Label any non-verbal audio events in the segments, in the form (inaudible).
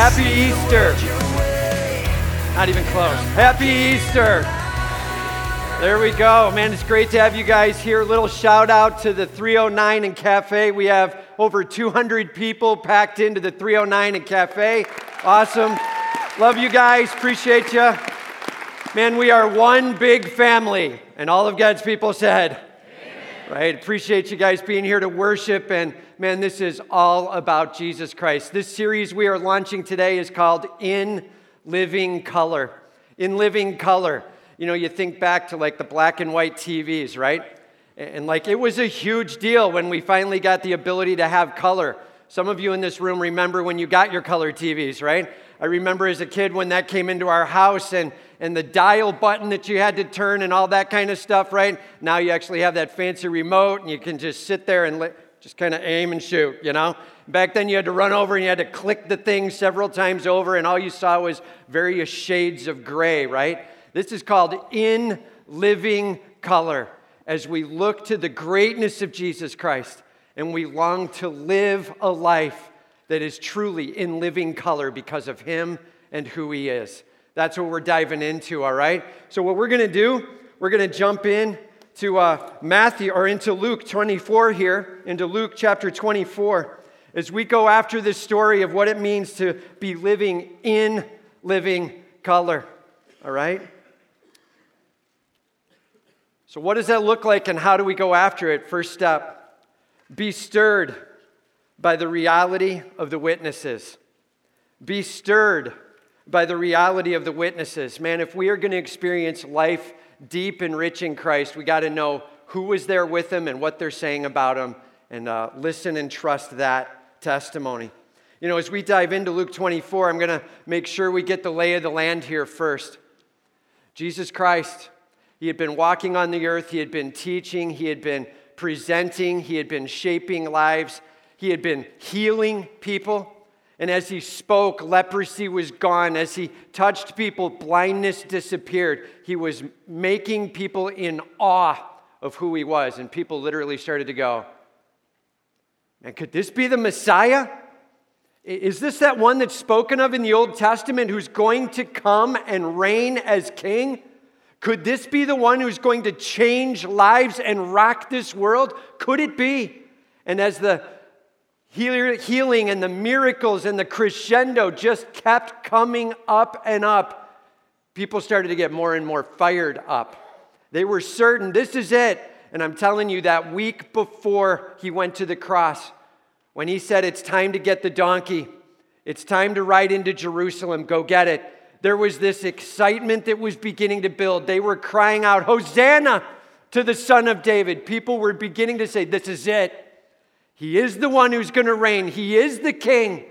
Happy Easter. Not even close. Happy Easter. There we go. Man, it's great to have you guys here. Little shout out to the 309 and Cafe. We have over 200 people packed into the 309 and Cafe. Awesome. Love you guys. Appreciate you. Man, we are one big family. And all of God's people said. Right? Appreciate you guys being here to worship. And man, this is all about Jesus Christ. This series we are launching today is called In Living Color. In Living Color you know, you think back to like the black and white TVs, right? And like it was a huge deal when we finally got the ability to have color. Some of you in this room remember when you got your color TVs, right? I remember as a kid when that came into our house and, and the dial button that you had to turn and all that kind of stuff, right? Now you actually have that fancy remote and you can just sit there and li- just kind of aim and shoot, you know? Back then you had to run over and you had to click the thing several times over and all you saw was various shades of gray, right? This is called In Living Color as we look to the greatness of Jesus Christ and we long to live a life that is truly in living color because of Him and who He is. That's what we're diving into, all right? So, what we're going to do, we're going to jump in to uh, Matthew or into Luke 24 here, into Luke chapter 24, as we go after this story of what it means to be living in living color, all right? So, what does that look like and how do we go after it? First step be stirred by the reality of the witnesses. Be stirred by the reality of the witnesses. Man, if we are going to experience life deep and rich in Christ, we got to know who was there with him and what they're saying about him and uh, listen and trust that testimony. You know, as we dive into Luke 24, I'm going to make sure we get the lay of the land here first. Jesus Christ he had been walking on the earth, he had been teaching, he had been presenting, he had been shaping lives, he had been healing people. And as he spoke, leprosy was gone. As he touched people, blindness disappeared. He was making people in awe of who he was. And people literally started to go, Man, could this be the Messiah? Is this that one that's spoken of in the Old Testament who's going to come and reign as king? Could this be the one who's going to change lives and rock this world? Could it be? And as the healing and the miracles and the crescendo just kept coming up and up, people started to get more and more fired up. They were certain this is it. And I'm telling you, that week before he went to the cross, when he said, It's time to get the donkey, it's time to ride into Jerusalem, go get it there was this excitement that was beginning to build. They were crying out, Hosanna to the Son of David. People were beginning to say, This is it. He is the one who's going to reign, He is the king.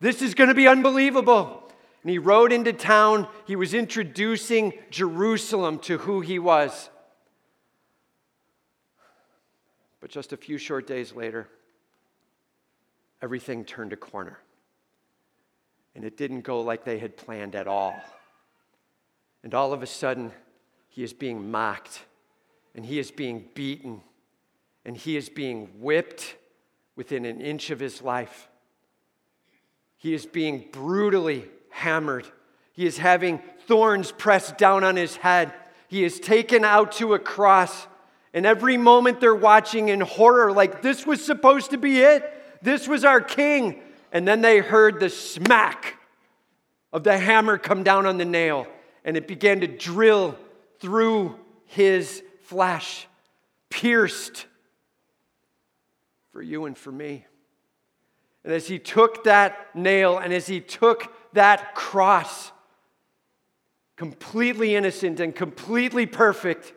This is going to be unbelievable. And he rode into town. He was introducing Jerusalem to who he was. But just a few short days later, everything turned a corner and it didn't go like they had planned at all. And all of a sudden, he is being mocked, and he is being beaten, and he is being whipped within an inch of his life. He is being brutally hammered. He is having thorns pressed down on his head. He is taken out to a cross. And every moment they're watching in horror, like this was supposed to be it. This was our king. And then they heard the smack of the hammer come down on the nail, and it began to drill through his flesh, pierced for you and for me. And as he took that nail and as he took that cross, completely innocent and completely perfect,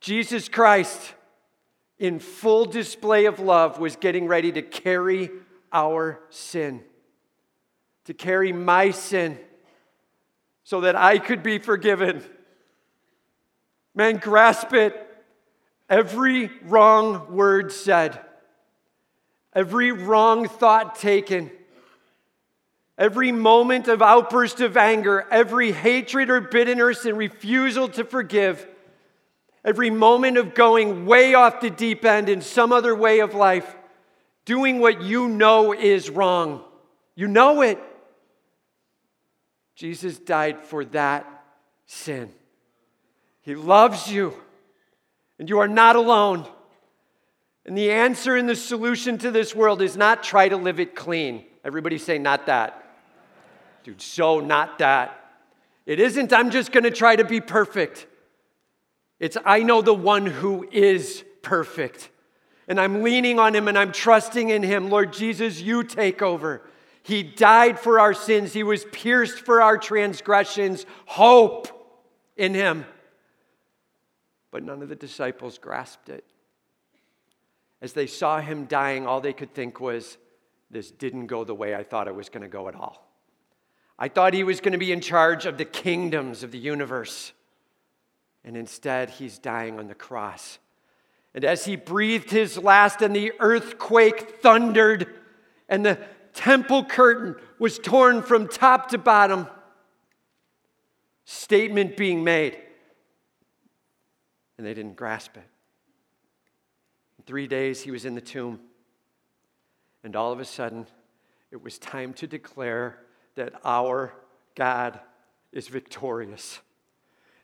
Jesus Christ, in full display of love, was getting ready to carry our sin, to carry my sin so that I could be forgiven. Man, grasp it. Every wrong word said, every wrong thought taken, every moment of outburst of anger, every hatred or bitterness and refusal to forgive, every moment of going way off the deep end in some other way of life doing what you know is wrong. You know it. Jesus died for that sin. He loves you, and you are not alone. And the answer and the solution to this world is not try to live it clean. Everybody say, not that. Dude, so not that. It isn't, I'm just to try to be perfect. It's, I know the one who is perfect. And I'm leaning on him and I'm trusting in him. Lord Jesus, you take over. He died for our sins, he was pierced for our transgressions. Hope in him. But none of the disciples grasped it. As they saw him dying, all they could think was, This didn't go the way I thought it was going to go at all. I thought he was going to be in charge of the kingdoms of the universe. And instead, he's dying on the cross. And as he breathed his last, and the earthquake thundered, and the temple curtain was torn from top to bottom, statement being made. And they didn't grasp it. In three days, he was in the tomb. And all of a sudden, it was time to declare that our God is victorious.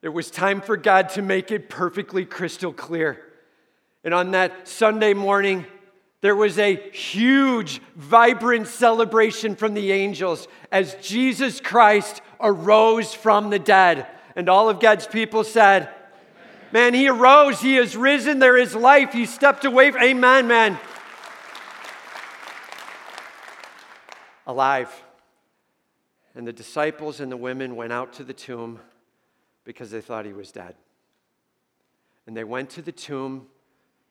It was time for God to make it perfectly crystal clear. And on that Sunday morning, there was a huge, vibrant celebration from the angels as Jesus Christ arose from the dead. And all of God's people said, Man, he arose, he is risen, there is life, he stepped away. Amen, man. Alive. And the disciples and the women went out to the tomb because they thought he was dead. And they went to the tomb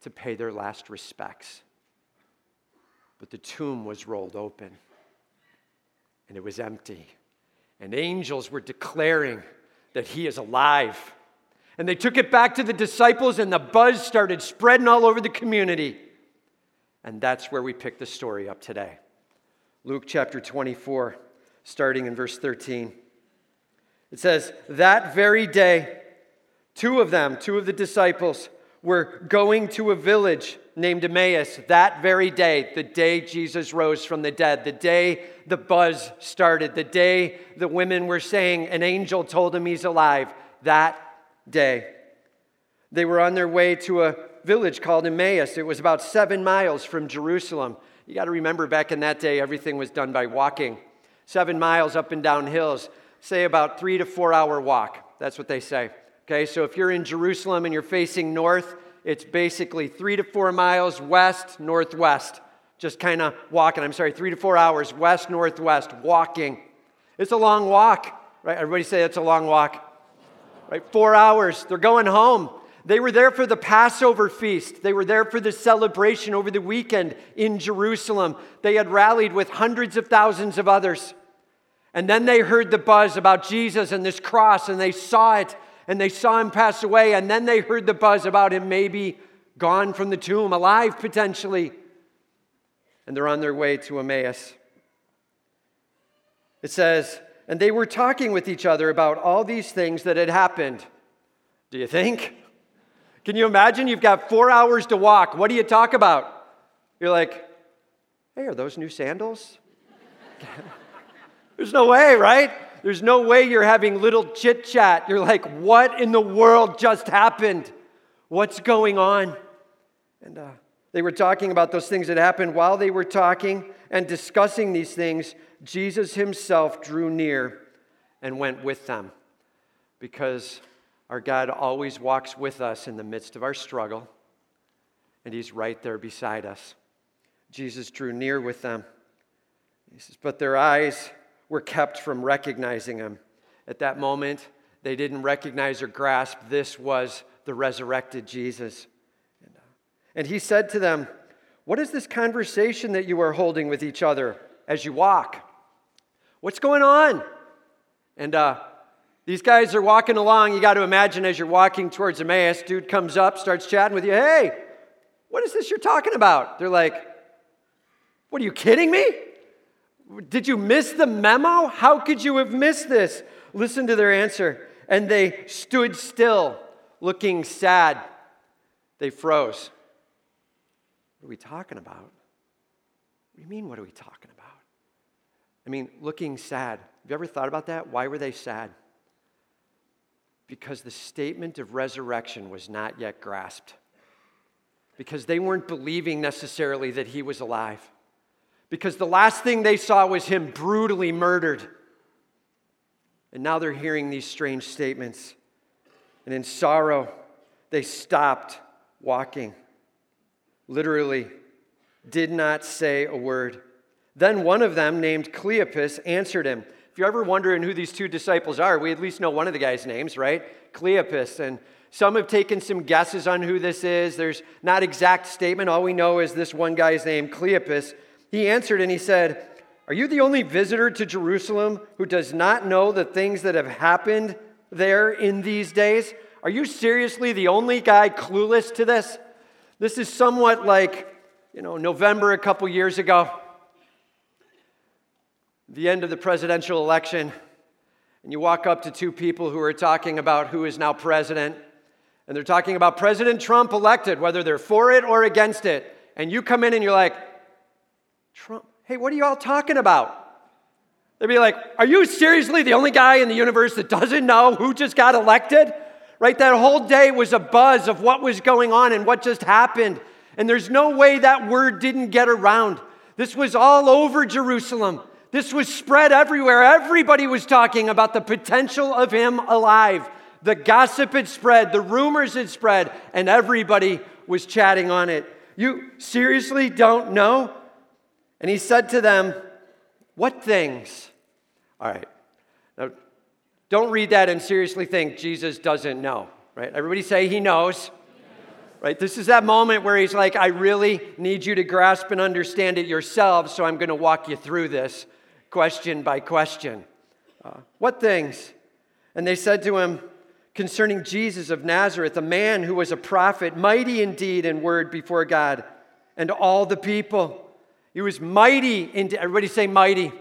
to pay their last respects. But the tomb was rolled open and it was empty. And angels were declaring that he is alive. And they took it back to the disciples, and the buzz started spreading all over the community. And that's where we pick the story up today. Luke chapter 24 starting in verse 13. It says, That very day, two of them, two of the disciples, were going to a village named Emmaus that very day, the day Jesus rose from the dead, the day the buzz started, the day the women were saying an angel told him he's alive, that day. They were on their way to a village called Emmaus. It was about seven miles from Jerusalem. You got to remember back in that day, everything was done by walking seven miles up and down hills, say about three to four hour walk. That's what they say. Okay, so if you're in Jerusalem and you're facing north, it's basically three to four miles west, northwest. Just kind of walking. I'm sorry, three to four hours west, northwest, walking. It's a long walk, right? Everybody say it's a long walk. Right? Four hours. They're going home. They were there for the Passover feast. They were there for the celebration over the weekend in Jerusalem. They had rallied with hundreds of thousands of others. And then they heard the buzz about Jesus and this cross, and they saw it, and they saw him pass away. And then they heard the buzz about him maybe gone from the tomb, alive potentially. And they're on their way to Emmaus. It says, and they were talking with each other about all these things that had happened. Do you think? Can you imagine? You've got four hours to walk. What do you talk about? You're like, hey, are those new sandals? (laughs) There's no way, right? There's no way you're having little chit chat. You're like, what in the world just happened? What's going on? And uh, they were talking about those things that happened. While they were talking and discussing these things, Jesus himself drew near and went with them because our God always walks with us in the midst of our struggle, and He's right there beside us. Jesus drew near with them. He says, But their eyes were kept from recognizing Him. At that moment, they didn't recognize or grasp this was the resurrected Jesus. And, He said to them, What is this conversation that you are holding with each other as you walk? What's going on? And uh, these guys are walking along. You got to imagine as you're walking towards Emmaus, dude comes up, starts chatting with you. Hey, what is this you're talking about? They're like, What are you kidding me? Did you miss the memo? How could you have missed this? Listen to their answer. And they stood still, looking sad. They froze. What are we talking about? What do you mean, what are we talking about? I mean, looking sad. Have you ever thought about that? Why were they sad? Because the statement of resurrection was not yet grasped. Because they weren't believing necessarily that he was alive. Because the last thing they saw was him brutally murdered. And now they're hearing these strange statements. And in sorrow, they stopped walking. Literally, did not say a word. Then one of them, named Cleopas, answered him. If you're ever wondering who these two disciples are, we at least know one of the guys' names, right? Cleopas. And some have taken some guesses on who this is. There's not exact statement. All we know is this one guy's name, Cleopas. He answered and he said, Are you the only visitor to Jerusalem who does not know the things that have happened there in these days? Are you seriously the only guy clueless to this? This is somewhat like, you know, November a couple years ago, the end of the presidential election, and you walk up to two people who are talking about who is now president, and they're talking about President Trump elected, whether they're for it or against it. And you come in and you're like, Trump, hey, what are you all talking about? They'd be like, Are you seriously the only guy in the universe that doesn't know who just got elected? Right? That whole day was a buzz of what was going on and what just happened. And there's no way that word didn't get around. This was all over Jerusalem. This was spread everywhere. Everybody was talking about the potential of him alive. The gossip had spread, the rumors had spread, and everybody was chatting on it. You seriously don't know? And he said to them, What things? All right. Now, don't read that and seriously think Jesus doesn't know, right? Everybody say he knows. Right? This is that moment where he's like, I really need you to grasp and understand it yourselves, so I'm going to walk you through this question by question. Uh, what things? And they said to him, concerning Jesus of Nazareth, a man who was a prophet, mighty indeed in word before God and all the people. He was mighty in, everybody say mighty.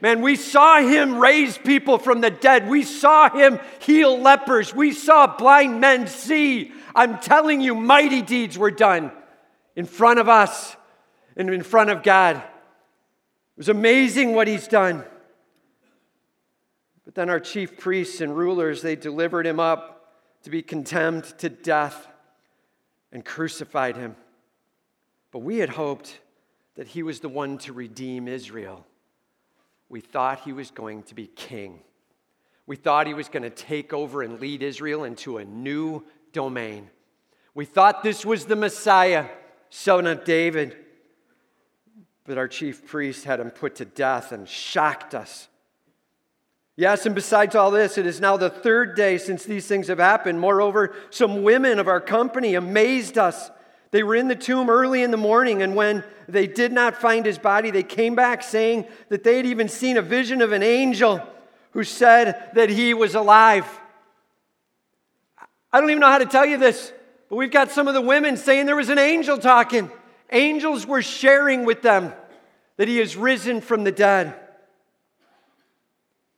Man, we saw him raise people from the dead. We saw him heal lepers. We saw blind men see. I'm telling you, mighty deeds were done in front of us and in front of God. It was amazing what he's done. But then our chief priests and rulers, they delivered him up to be condemned to death and crucified him. But we had hoped that he was the one to redeem Israel we thought he was going to be king. We thought he was going to take over and lead Israel into a new domain. We thought this was the Messiah, son of David. But our chief priest had him put to death and shocked us. Yes, and besides all this, it is now the third day since these things have happened. Moreover, some women of our company amazed us they were in the tomb early in the morning, and when they did not find his body, they came back saying that they had even seen a vision of an angel who said that he was alive. I don't even know how to tell you this, but we've got some of the women saying there was an angel talking. Angels were sharing with them that he has risen from the dead.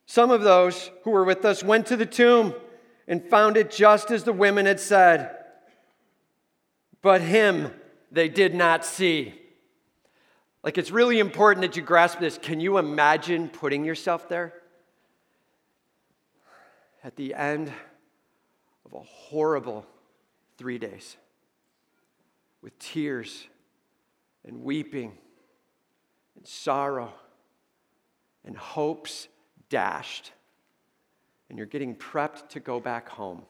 Some of those who were with us went to the tomb and found it just as the women had said but him they did not see. Like, it's really important that you grasp this. Can you imagine putting yourself there? At the end of a horrible three days, with tears and weeping and sorrow and hopes dashed, and you're getting prepped to go back home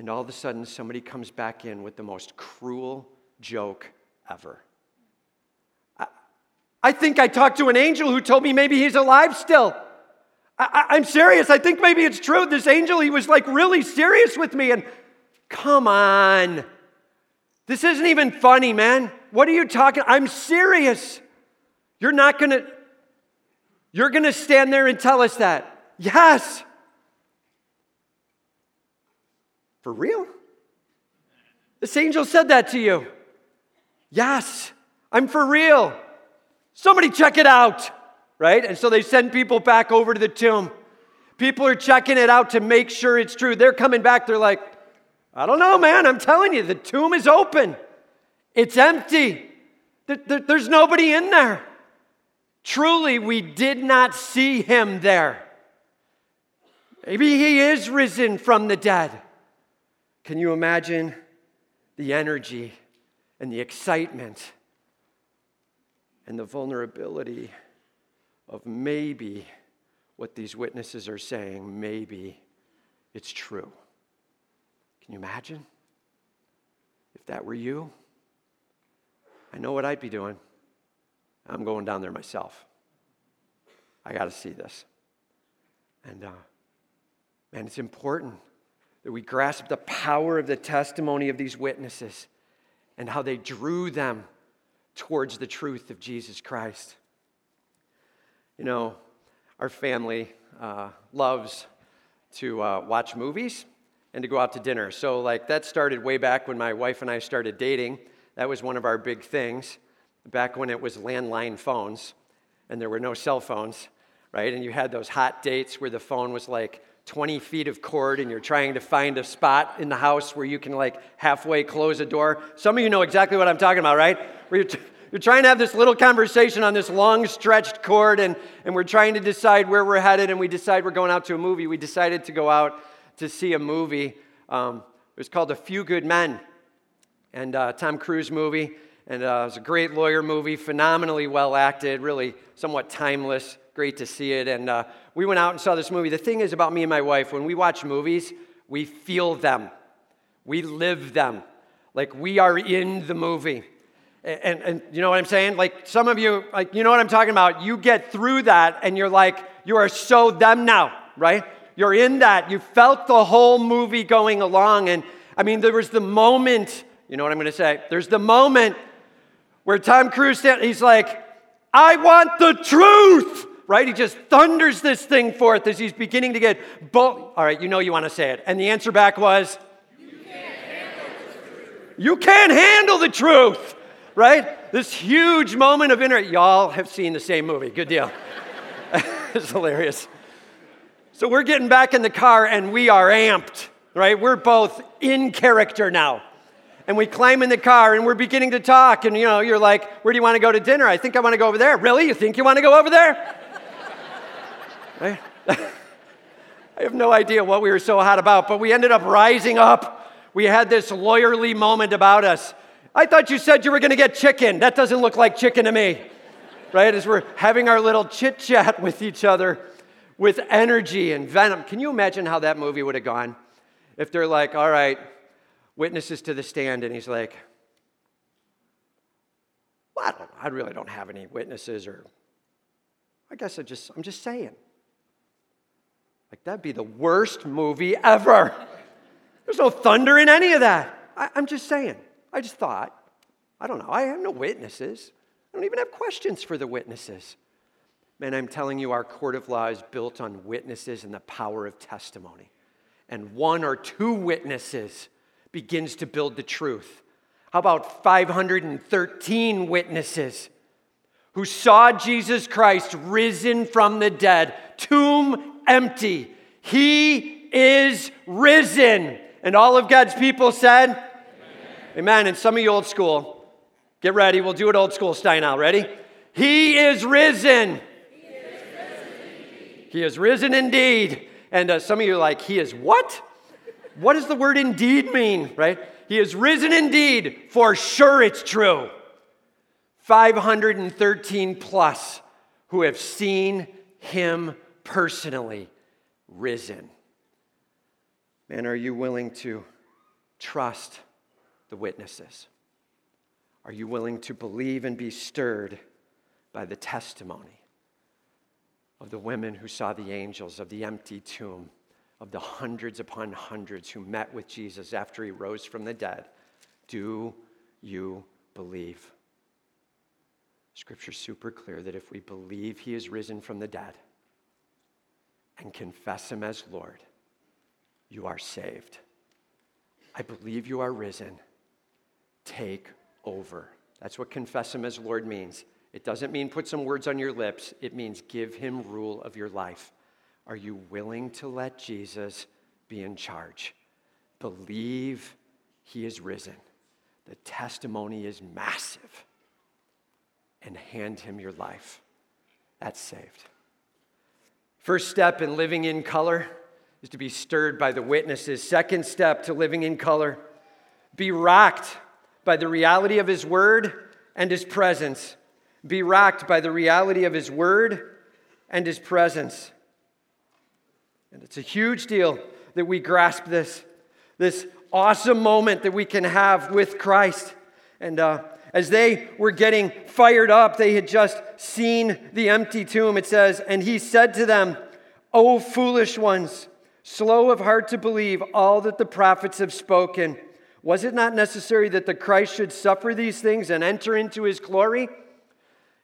and all of a sudden somebody comes back in with the most cruel joke ever. I, I think I talked to an angel who told me maybe he's alive still. I, am serious. I think maybe it's true. This angel, he was like really serious with me. And come on. This isn't even funny, man. What are you talking? I'm serious. You're not going to, you're going to stand there and tell us that. Yes. For real? This angel said that to you. Yes, I'm for real. Somebody check it out, right? And so they send people back over to the tomb. People are checking it out to make sure it's true. They're coming back, they're like, I don't know, man. I'm telling you, the tomb is open, it's empty. There's nobody in there. Truly, we did not see him there. Maybe he is risen from the dead. Can you imagine the energy and the excitement and the vulnerability of maybe what these witnesses are saying, maybe it's true? Can you imagine if that were you? I know what I'd be doing. I'm going down there myself. I got to see this. And, uh, man, it's important that we grasp the power of the testimony of these witnesses and how they drew them towards the truth of Jesus Christ. You know, our family uh, loves to uh, watch movies and to go out to dinner. So, like, that started way back when my wife and I started dating. That was one of our big things back when it was landline phones and there were no cell phones, right? And you had those hot dates where the phone was like 20 feet of cord and you're trying to find a spot in the house where you can like halfway close a door. Some of you know exactly what I'm talking about, right? Where you're, t- you're trying to have this little conversation on this long stretched cord and, and we're trying to decide where we're headed and we decide we're going out to a movie. We decided to go out to see a movie. Um, it was called A Few Good Men and uh, Tom Cruise movie. And uh, it was a great lawyer movie, phenomenally well acted, really somewhat timeless. Great to see it. And uh, we went out and saw this movie. The thing is about me and my wife, when we watch movies, we feel them, we live them. Like we are in the movie. And, and, and, you know what I'm saying? Like some of you, like you know what I'm talking about. You get through that and you're like, you are so them now, right? You're in that. You felt the whole movie going along. And I mean, there was the moment, you know what I'm going to say? There's the moment where Tom Cruise, stands, he's like, I want the truth, right? He just thunders this thing forth as he's beginning to get bold. All right, you know you want to say it. And the answer back was, You can't handle the truth. You can't handle the truth, right? This huge moment of inner. Y'all have seen the same movie. Good deal. (laughs) it's hilarious. So we're getting back in the car and we are amped, right? We're both in character now and we climb in the car and we're beginning to talk and you know you're like where do you want to go to dinner? I think i want to go over there. Really? You think you want to go over there? (laughs) (laughs) I, have no idea what we were so hot about but we ended up rising up. We had this lawyerly moment about us. I thought you said you were going to get chicken. That doesn't look like chicken to me. Right? As we're having our little chit chat with each other with energy and venom. Can you imagine how that movie would have gone if they're like all right witnesses to the stand, and he's like, well, I, don't, I really don't have any witnesses, or I guess I just, I'm just saying. Like, that'd be the worst movie ever. There's no thunder in any of that. I, I'm just saying. I just thought, I don't know, I have no witnesses. I don't even have questions for the witnesses. Man, I'm telling you, our court of law is built on witnesses and the power of testimony. And one or two witnesses begins to build the truth. How about 513 witnesses who saw Jesus Christ risen from the dead, tomb empty? He is risen. And all of God's people said, Amen. Amen. And some of you old school, get ready. We'll do it old school style Ready? He is risen. He is risen indeed. He is risen indeed. And uh, some of you are like, He is what? What does the word indeed mean, right? He is risen indeed, for sure it's true. 513 plus who have seen him personally risen. Man, are you willing to trust the witnesses? Are you willing to believe and be stirred by the testimony of the women who saw the angels, of the empty tomb? Of the hundreds upon hundreds who met with Jesus after he rose from the dead. Do you believe? Scripture's super clear that if we believe he is risen from the dead and confess him as Lord, you are saved. I believe you are risen. Take over. That's what confess him as Lord means. It doesn't mean put some words on your lips, it means give him rule of your life. Are you willing to let Jesus be in charge? Believe he is risen. The testimony is massive. And hand him your life. that's saved. First step in living in color is to be stirred by the witnesses. Second step to living in color, be rocked by the reality of His Word and His presence. Be rocked by the reality of His Word and His presence. And it's a huge deal that we grasp this, this awesome moment that we can have with Christ. And uh, as they were getting fired up, they had just seen the empty tomb. It says, And he said to them, O foolish ones, slow of heart to believe all that the prophets have spoken. Was it not necessary that the Christ should suffer these things and enter into his glory?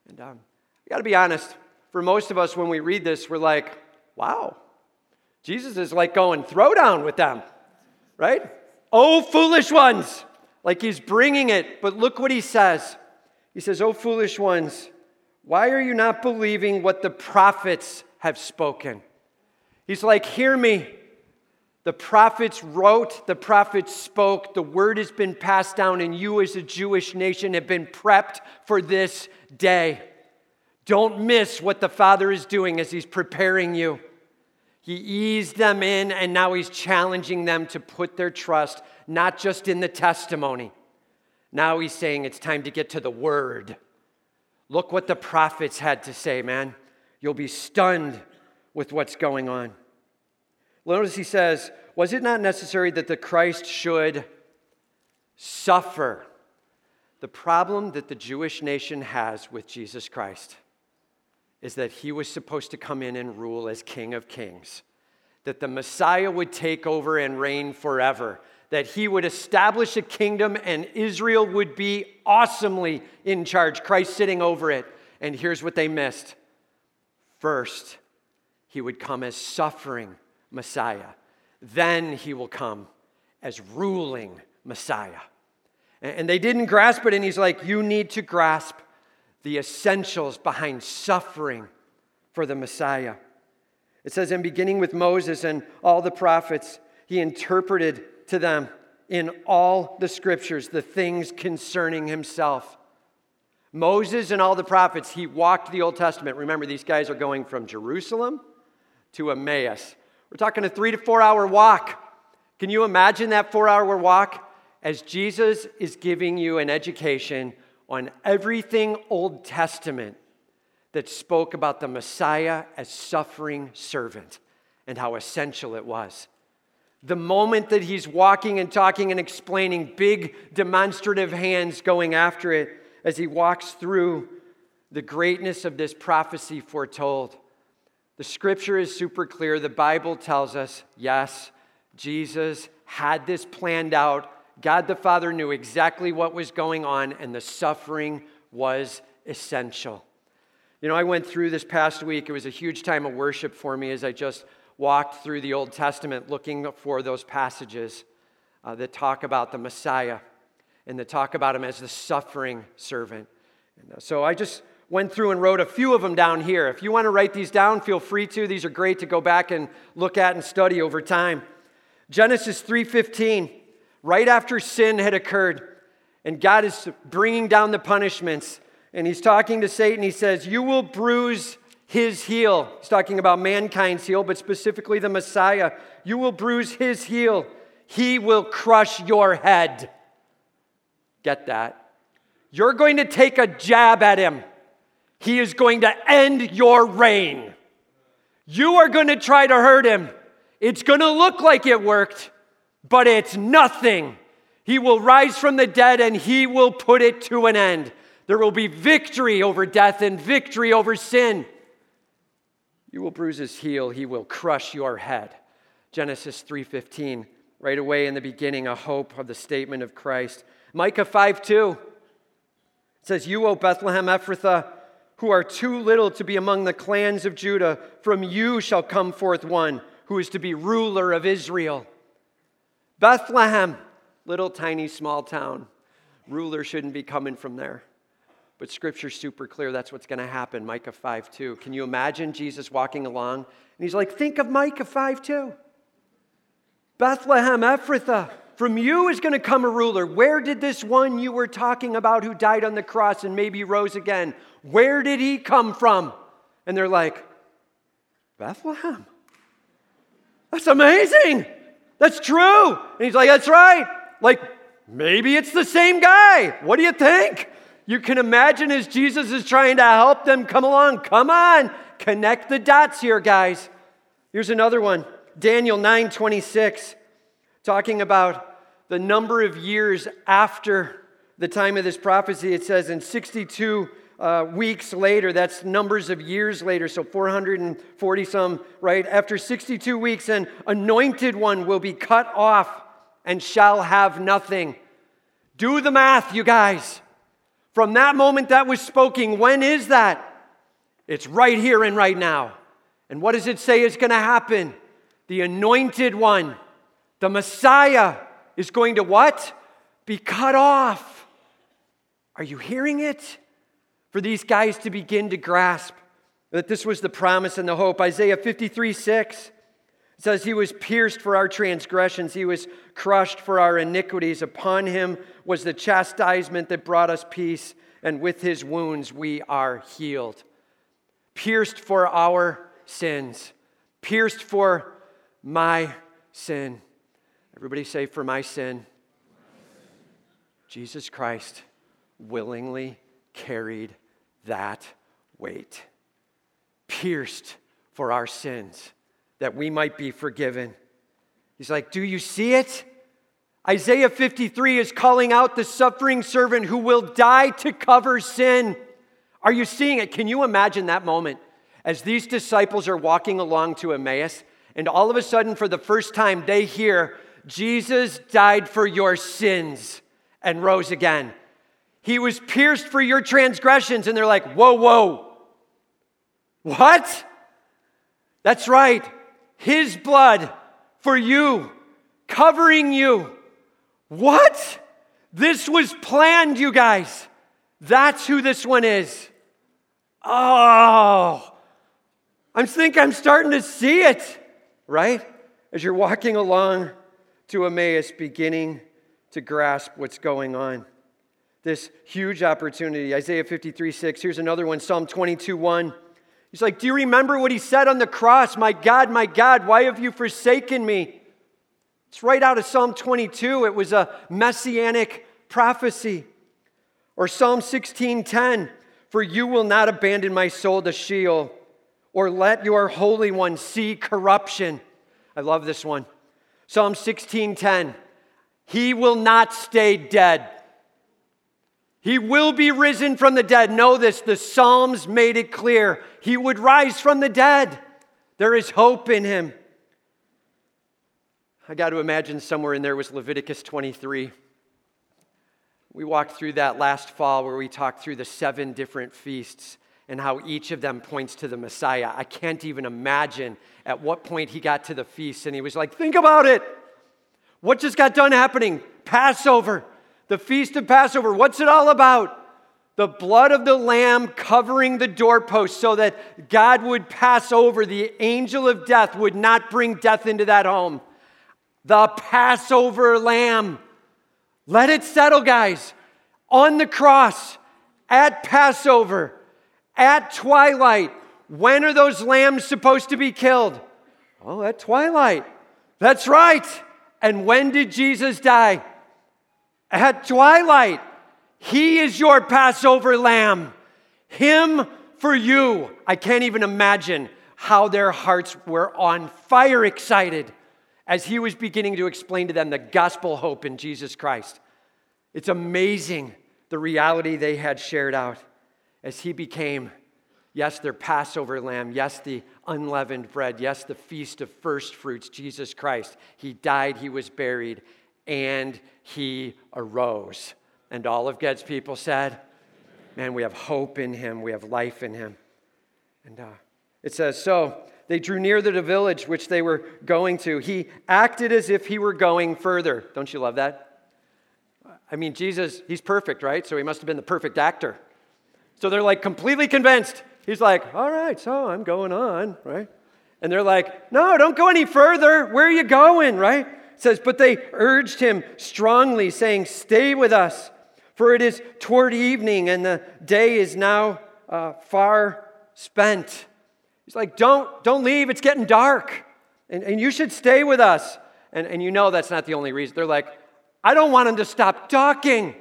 And um, I got to be honest, for most of us, when we read this, we're like, wow, Jesus is like going throwdown with them, right? Oh, foolish ones, like he's bringing it. But look what he says. He says, Oh, foolish ones, why are you not believing what the prophets have spoken? He's like, Hear me. The prophets wrote, the prophets spoke, the word has been passed down, and you, as a Jewish nation, have been prepped for this day. Don't miss what the Father is doing as He's preparing you. He eased them in, and now He's challenging them to put their trust not just in the testimony. Now He's saying it's time to get to the Word. Look what the prophets had to say, man. You'll be stunned with what's going on. Notice he says, Was it not necessary that the Christ should suffer? The problem that the Jewish nation has with Jesus Christ is that he was supposed to come in and rule as King of Kings, that the Messiah would take over and reign forever, that he would establish a kingdom and Israel would be awesomely in charge, Christ sitting over it. And here's what they missed first, he would come as suffering Messiah. Then he will come as ruling Messiah. And they didn't grasp it, and he's like, You need to grasp the essentials behind suffering for the Messiah. It says, in beginning with Moses and all the prophets, he interpreted to them in all the scriptures the things concerning himself. Moses and all the prophets, he walked the Old Testament. Remember, these guys are going from Jerusalem to Emmaus. We're talking a three to four hour walk. Can you imagine that four hour walk? As Jesus is giving you an education on everything Old Testament that spoke about the Messiah as suffering servant and how essential it was. The moment that he's walking and talking and explaining, big demonstrative hands going after it as he walks through the greatness of this prophecy foretold. The scripture is super clear. The Bible tells us yes, Jesus had this planned out. God the Father knew exactly what was going on, and the suffering was essential. You know, I went through this past week. It was a huge time of worship for me as I just walked through the Old Testament looking for those passages uh, that talk about the Messiah and that talk about him as the suffering servant. And uh, so I just went through and wrote a few of them down here. If you want to write these down, feel free to. These are great to go back and look at and study over time. Genesis 3:15, right after sin had occurred, and God is bringing down the punishments, and he's talking to Satan. He says, "You will bruise his heel." He's talking about mankind's heel, but specifically the Messiah. You will bruise his heel. He will crush your head. Get that? You're going to take a jab at him. He is going to end your reign. You are going to try to hurt him. It's going to look like it worked, but it's nothing. He will rise from the dead and he will put it to an end. There will be victory over death and victory over sin. You will bruise his heel, he will crush your head. Genesis 3:15, right away in the beginning a hope of the statement of Christ. Micah 5:2 says, "You, O Bethlehem Ephrathah, who are too little to be among the clans of Judah, from you shall come forth one who is to be ruler of Israel. Bethlehem, little tiny small town. Ruler shouldn't be coming from there. But scripture's super clear that's what's going to happen. Micah 5 2. Can you imagine Jesus walking along? And he's like, think of Micah 5 2. Bethlehem, Ephrathah, from you is going to come a ruler. Where did this one you were talking about who died on the cross and maybe rose again? Where did he come from? And they're like, Bethlehem? That's amazing. That's true. And he's like, That's right. Like, maybe it's the same guy. What do you think? You can imagine as Jesus is trying to help them come along. Come on, connect the dots here, guys. Here's another one Daniel 9 26, talking about the number of years after the time of this prophecy. It says in 62 uh, weeks later, that's numbers of years later, so 440 some, right? After 62 weeks, an anointed one will be cut off and shall have nothing. Do the math, you guys. From that moment that was spoken, when is that? It's right here and right now. And what does it say is going to happen? The anointed one, the Messiah, is going to what? Be cut off. Are you hearing it? For these guys to begin to grasp that this was the promise and the hope. Isaiah 53 6 says, He was pierced for our transgressions, He was crushed for our iniquities. Upon Him was the chastisement that brought us peace, and with His wounds we are healed. Pierced for our sins, pierced for my sin. Everybody say, For my sin. Jesus Christ willingly carried that weight, pierced for our sins, that we might be forgiven. He's like, Do you see it? Isaiah 53 is calling out the suffering servant who will die to cover sin. Are you seeing it? Can you imagine that moment as these disciples are walking along to Emmaus, and all of a sudden, for the first time, they hear, Jesus died for your sins and rose again. He was pierced for your transgressions. And they're like, whoa, whoa. What? That's right. His blood for you, covering you. What? This was planned, you guys. That's who this one is. Oh, I think I'm starting to see it, right? As you're walking along to Emmaus, beginning to grasp what's going on this huge opportunity. Isaiah 53 6. Here's another one Psalm 22 1. He's like, Do you remember what he said on the cross? My God, my God, why have you forsaken me? It's right out of Psalm 22. It was a messianic prophecy. Or Psalm 16:10, for you will not abandon my soul to Sheol, or let your Holy One see corruption. I love this one. Psalm 16:10, he will not stay dead. He will be risen from the dead. Know this, the Psalms made it clear. He would rise from the dead. There is hope in him. I got to imagine somewhere in there was Leviticus 23. We walked through that last fall where we talked through the seven different feasts and how each of them points to the Messiah. I can't even imagine at what point he got to the feast and he was like, Think about it. What just got done happening? Passover. The Feast of Passover, what's it all about? The blood of the Lamb covering the doorpost so that God would pass over. The angel of death would not bring death into that home. The Passover Lamb. Let it settle, guys. On the cross, at Passover, at twilight. When are those lambs supposed to be killed? Oh, at twilight. That's right. And when did Jesus die? At twilight. He is your Passover lamb. Him for you. I can't even imagine how their hearts were on fire excited as he was beginning to explain to them the gospel hope in Jesus Christ. It's amazing the reality they had shared out as he became, yes, their Passover lamb, yes, the unleavened bread, yes, the feast of first fruits, Jesus Christ. He died, he was buried, and he arose. And all of God's people said, Man, we have hope in him, we have life in him. And uh, it says, So they drew near to the village which they were going to. He acted as if he were going further. Don't you love that? I mean, Jesus, he's perfect, right? So he must have been the perfect actor. So they're like completely convinced. He's like, All right, so I'm going on, right? And they're like, No, don't go any further. Where are you going, right? Says, But they urged him strongly, saying, Stay with us, for it is toward evening, and the day is now uh, far spent. He's like, don't, don't leave, it's getting dark. And, and you should stay with us. And, and you know that's not the only reason. They're like, I don't want him to stop talking,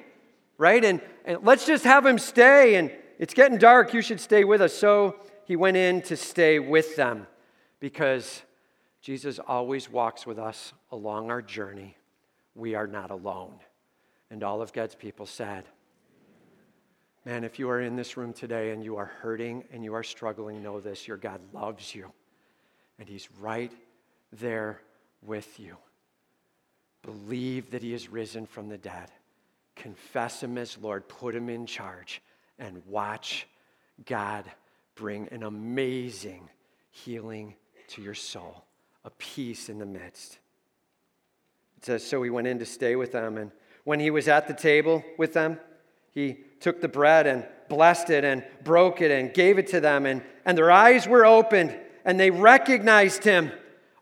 right? And, and let's just have him stay. And it's getting dark, you should stay with us. So he went in to stay with them because Jesus always walks with us along our journey. We are not alone. And all of God's people said, Man, if you are in this room today and you are hurting and you are struggling, know this your God loves you. And He's right there with you. Believe that He is risen from the dead. Confess Him as Lord. Put Him in charge. And watch God bring an amazing healing to your soul, a peace in the midst. It says, So he went in to stay with them. And when he was at the table with them, he took the bread and blessed it and broke it and gave it to them. And, and their eyes were opened and they recognized him.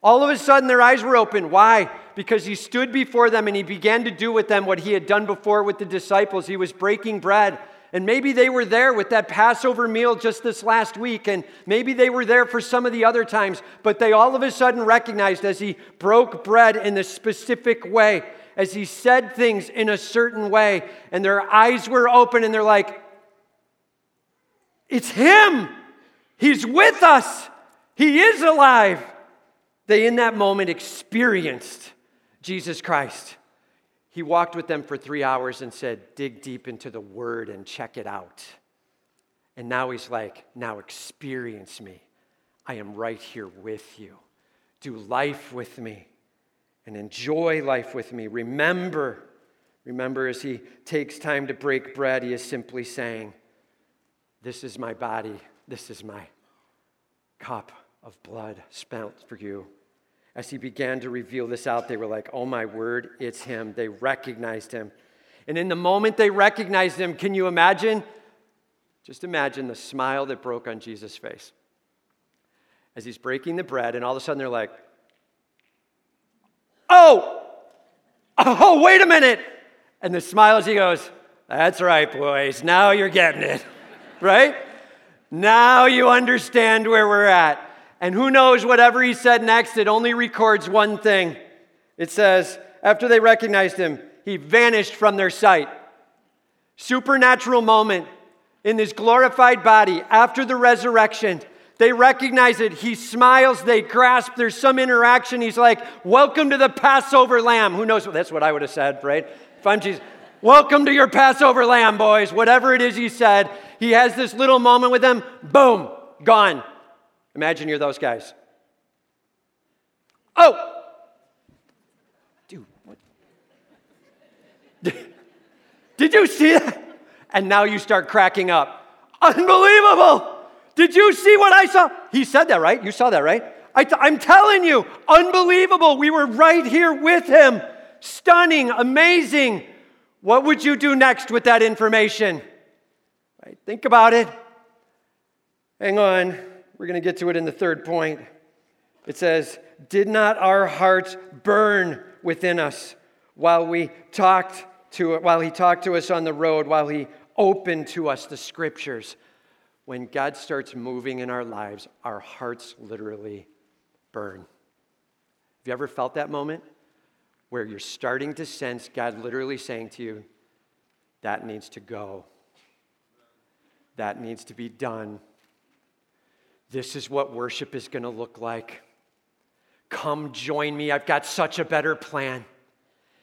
All of a sudden, their eyes were open. Why? Because he stood before them and he began to do with them what he had done before with the disciples. He was breaking bread. And maybe they were there with that Passover meal just this last week, and maybe they were there for some of the other times, but they all of a sudden recognized as he broke bread in this specific way as he said things in a certain way, and their eyes were open and they're like, It's him! He's with us! He is alive! They, in that moment, experienced Jesus Christ. He walked with them for three hours and said, Dig deep into the word and check it out. And now he's like, Now experience me. I am right here with you. Do life with me and enjoy life with me. Remember, remember as he takes time to break bread, he is simply saying, This is my body, this is my cup of blood spent for you. As he began to reveal this out, they were like, Oh my word, it's him. They recognized him. And in the moment they recognized him, can you imagine? Just imagine the smile that broke on Jesus' face as he's breaking the bread, and all of a sudden they're like, Oh, oh, wait a minute. And the smile as he goes, That's right, boys. Now you're getting it, (laughs) right? Now you understand where we're at. And who knows, whatever he said next, it only records one thing. It says, after they recognized him, he vanished from their sight. Supernatural moment in this glorified body after the resurrection. They recognize it. He smiles, they grasp, there's some interaction. He's like, Welcome to the Passover lamb. Who knows? That's what I would have said, right? If I'm Jesus, welcome to your Passover lamb, boys. Whatever it is he said, he has this little moment with them, boom, gone. Imagine you're those guys. Oh! Dude, what? (laughs) Did you see that? And now you start cracking up. Unbelievable! Did you see what I saw? He said that, right? You saw that, right? I'm telling you, unbelievable. We were right here with him. Stunning, amazing. What would you do next with that information? Right, think about it. Hang on. We're going to get to it in the third point. It says, Did not our hearts burn within us while we talked to while he talked to us on the road, while he opened to us the scriptures? when God starts moving in our lives, our hearts literally burn. Have you ever felt that moment where you're starting to sense God literally saying to you, that needs to go? That needs to be done. This is what worship is going to look like. Come join me. I've got such a better plan.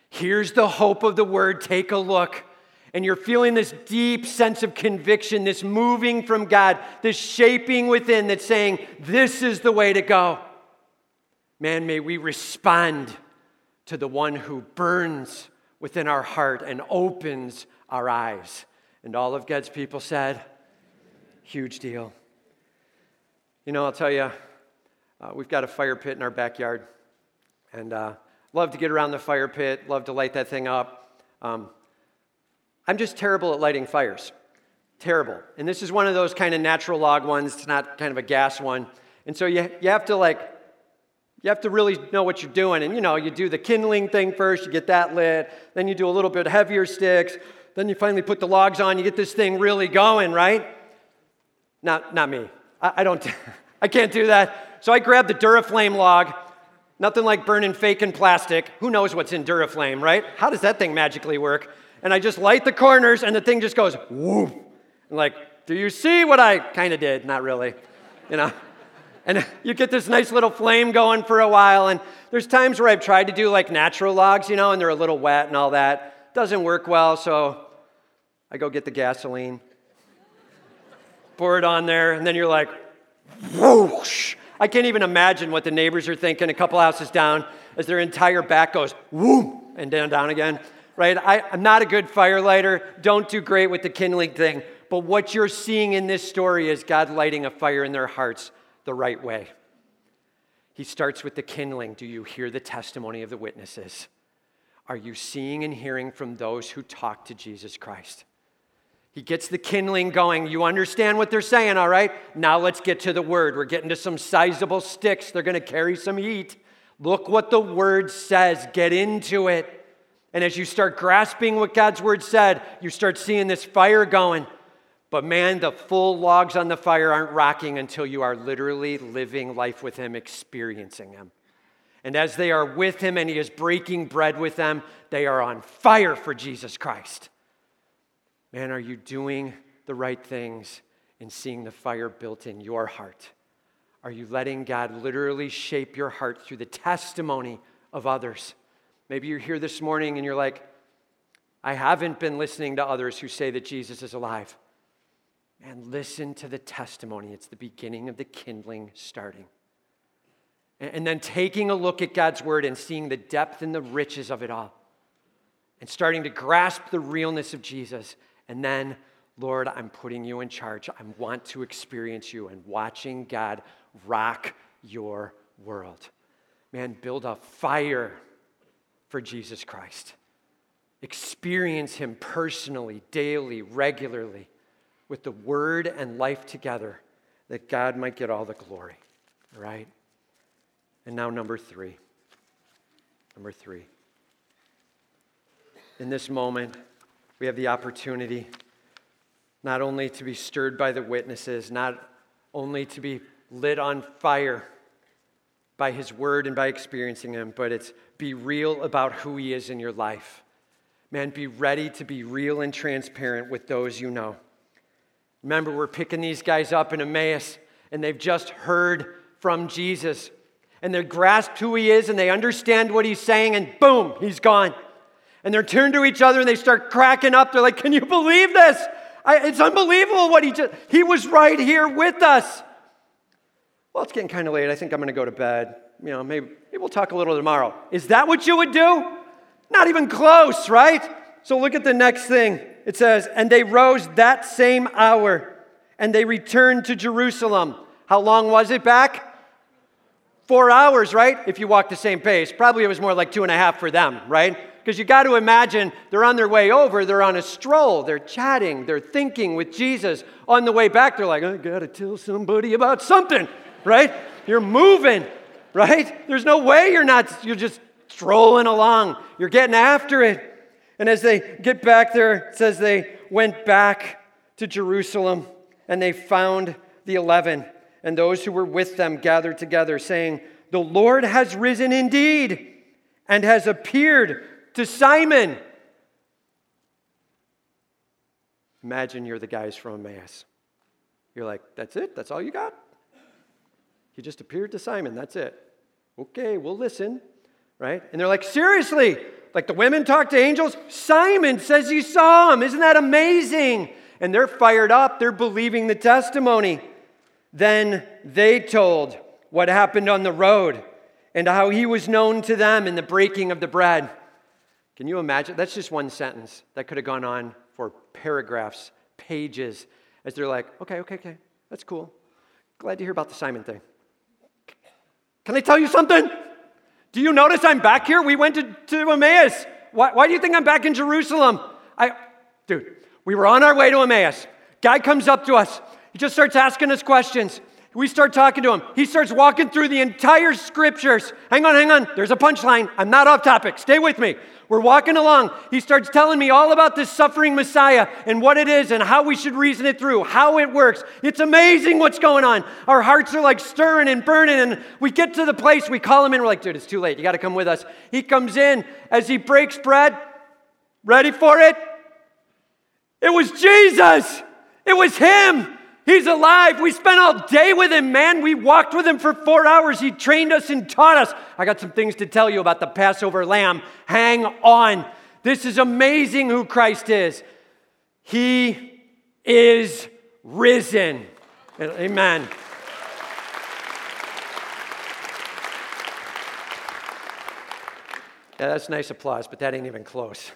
Here's the hope of the word. Take a look and you're feeling this deep sense of conviction, this moving from God, this shaping within that's saying, This is the way to go. Man, may we respond to the one who burns within our heart and opens our eyes. And all of God's people said, Huge deal. You know, I'll tell you, uh, we've got a fire pit in our backyard. And uh, love to get around the fire pit, love to light that thing up. Um, I'm just terrible at lighting fires. Terrible. And this is one of those kind of natural log ones. It's not kind of a gas one. And so you, you have to like, you have to really know what you're doing. And you know, you do the kindling thing first, you get that lit. Then you do a little bit heavier sticks. Then you finally put the logs on, you get this thing really going, right? Not, not me. I, I don't, (laughs) I can't do that. So I grabbed the Duraflame log. Nothing like burning fake and plastic. Who knows what's in Duraflame, right? How does that thing magically work? And I just light the corners and the thing just goes whoop. And like, do you see what I kind of did? Not really, you know? (laughs) And (laughs) you get this nice little flame going for a while. And there's times where I've tried to do like natural logs, you know, and they're a little wet and all that. Doesn't work well, so I go get the gasoline, it on there, and then you're like, whoosh. I can't even imagine what the neighbors are thinking a couple houses down as their entire back goes whoop and down, down again. Right? I, I'm not a good firelighter. Don't do great with the kindling thing. But what you're seeing in this story is God lighting a fire in their hearts the right way. He starts with the kindling. Do you hear the testimony of the witnesses? Are you seeing and hearing from those who talk to Jesus Christ? He gets the kindling going. You understand what they're saying, all right? Now let's get to the word. We're getting to some sizable sticks. They're going to carry some heat. Look what the word says. Get into it. And as you start grasping what God's word said, you start seeing this fire going. But man, the full logs on the fire aren't rocking until you are literally living life with Him, experiencing Him. And as they are with Him and He is breaking bread with them, they are on fire for Jesus Christ. Man, are you doing the right things and seeing the fire built in your heart? Are you letting God literally shape your heart through the testimony of others? Maybe you're here this morning and you're like, I haven't been listening to others who say that Jesus is alive and listen to the testimony. It's the beginning of the kindling starting. And then taking a look at God's word and seeing the depth and the riches of it all. And starting to grasp the realness of Jesus. And then, Lord, I'm putting you in charge. I want to experience you and watching God rock your world. Man, build a fire for Jesus Christ. Experience Him personally, daily, regularly with the word and life together that God might get all the glory. All right? And now, number three. Number three. In this moment, we have the opportunity not only to be stirred by the witnesses, not only to be lit on fire by his word and by experiencing him, but it's be real about who he is in your life. Man, be ready to be real and transparent with those you know. Remember, we're picking these guys up in Emmaus, and they've just heard from Jesus. And they've grasped who he is, and they understand what he's saying, and boom, he's gone. And they're turned to each other and they start cracking up. They're like, Can you believe this? I, it's unbelievable what he just, he was right here with us. Well, it's getting kind of late. I think I'm going to go to bed. You know, maybe, maybe we'll talk a little tomorrow. Is that what you would do? Not even close, right? So look at the next thing. It says, And they rose that same hour and they returned to Jerusalem. How long was it back? Four hours, right? If you walk the same pace. Probably it was more like two and a half for them, right? Because you got to imagine they're on their way over, they're on a stroll, they're chatting, they're thinking with Jesus. On the way back, they're like, I got to tell somebody about something, right? You're moving, right? There's no way you're not, you're just strolling along. You're getting after it. And as they get back there, it says they went back to Jerusalem and they found the eleven and those who were with them gathered together, saying, The Lord has risen indeed and has appeared to Simon. Imagine you're the guys from Emmaus. You're like, That's it? That's all you got? He just appeared to Simon. That's it. Okay, we'll listen. Right? And they're like, Seriously? like the women talk to angels. Simon says he saw him. Isn't that amazing? And they're fired up. They're believing the testimony. Then they told what happened on the road and how he was known to them in the breaking of the bread. Can you imagine? That's just one sentence that could have gone on for paragraphs, pages, as they're like, okay, okay, okay, that's cool. Glad to hear about the Simon thing. Can I tell you something? Do you notice I'm back here? We went to, to Emmaus. Why, why do you think I'm back in Jerusalem? I, dude, we were on our way to Emmaus. Guy comes up to us. He just starts asking us questions. We start talking to him. He starts walking through the entire scriptures. Hang on, hang on. There's a punchline. I'm not off topic. Stay with me. We're walking along. He starts telling me all about this suffering Messiah and what it is and how we should reason it through, how it works. It's amazing what's going on. Our hearts are like stirring and burning. And we get to the place, we call him in. We're like, dude, it's too late. You got to come with us. He comes in as he breaks bread. Ready for it? It was Jesus. It was him. He's alive. We spent all day with him, man. We walked with him for four hours. He trained us and taught us. I got some things to tell you about the Passover lamb. Hang on. This is amazing who Christ is. He is risen. Amen. Yeah, that's nice applause, but that ain't even close.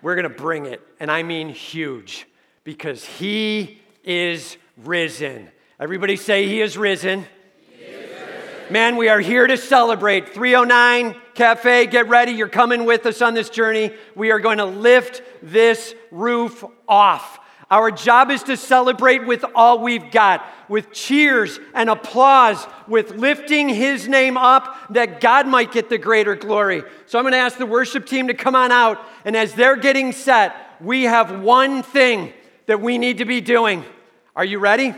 We're going to bring it, and I mean huge, because He is risen. Everybody say, He is risen. Man, we are here to celebrate. 309 Cafe, get ready. You're coming with us on this journey. We are going to lift this roof off. Our job is to celebrate with all we've got, with cheers and applause, with lifting His name up that God might get the greater glory. So I'm going to ask the worship team to come on out. And as they're getting set, we have one thing that we need to be doing. Are you ready?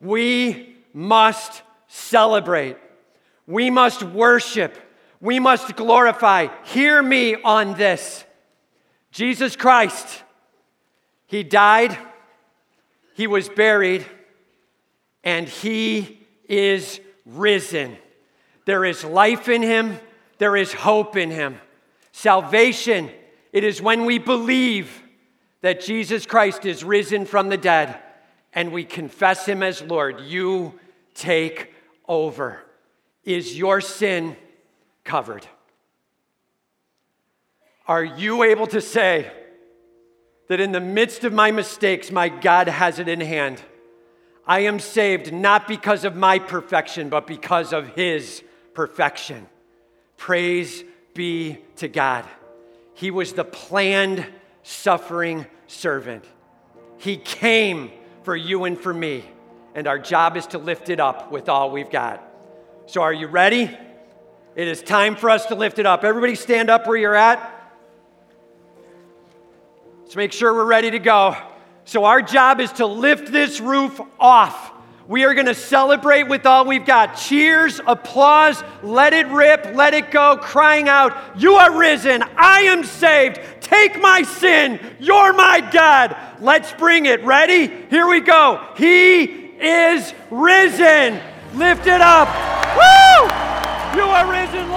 We must celebrate. We must worship. We must glorify. Hear me on this. Jesus Christ, He died, He was buried, and He is risen. There is life in Him, there is hope in Him. Salvation, it is when we believe that Jesus Christ is risen from the dead and we confess him as Lord, you take over. Is your sin covered? Are you able to say that in the midst of my mistakes, my God has it in hand? I am saved not because of my perfection, but because of his perfection. Praise be to God. He was the planned suffering servant. He came for you and for me, and our job is to lift it up with all we've got. So, are you ready? It is time for us to lift it up. Everybody stand up where you're at. Let's make sure we're ready to go. So, our job is to lift this roof off. We are going to celebrate with all we've got. Cheers, applause, let it rip, let it go, crying out, You are risen, I am saved. Take my sin, you're my God. Let's bring it. Ready? Here we go. He is risen. Lift it up. Woo! You are risen,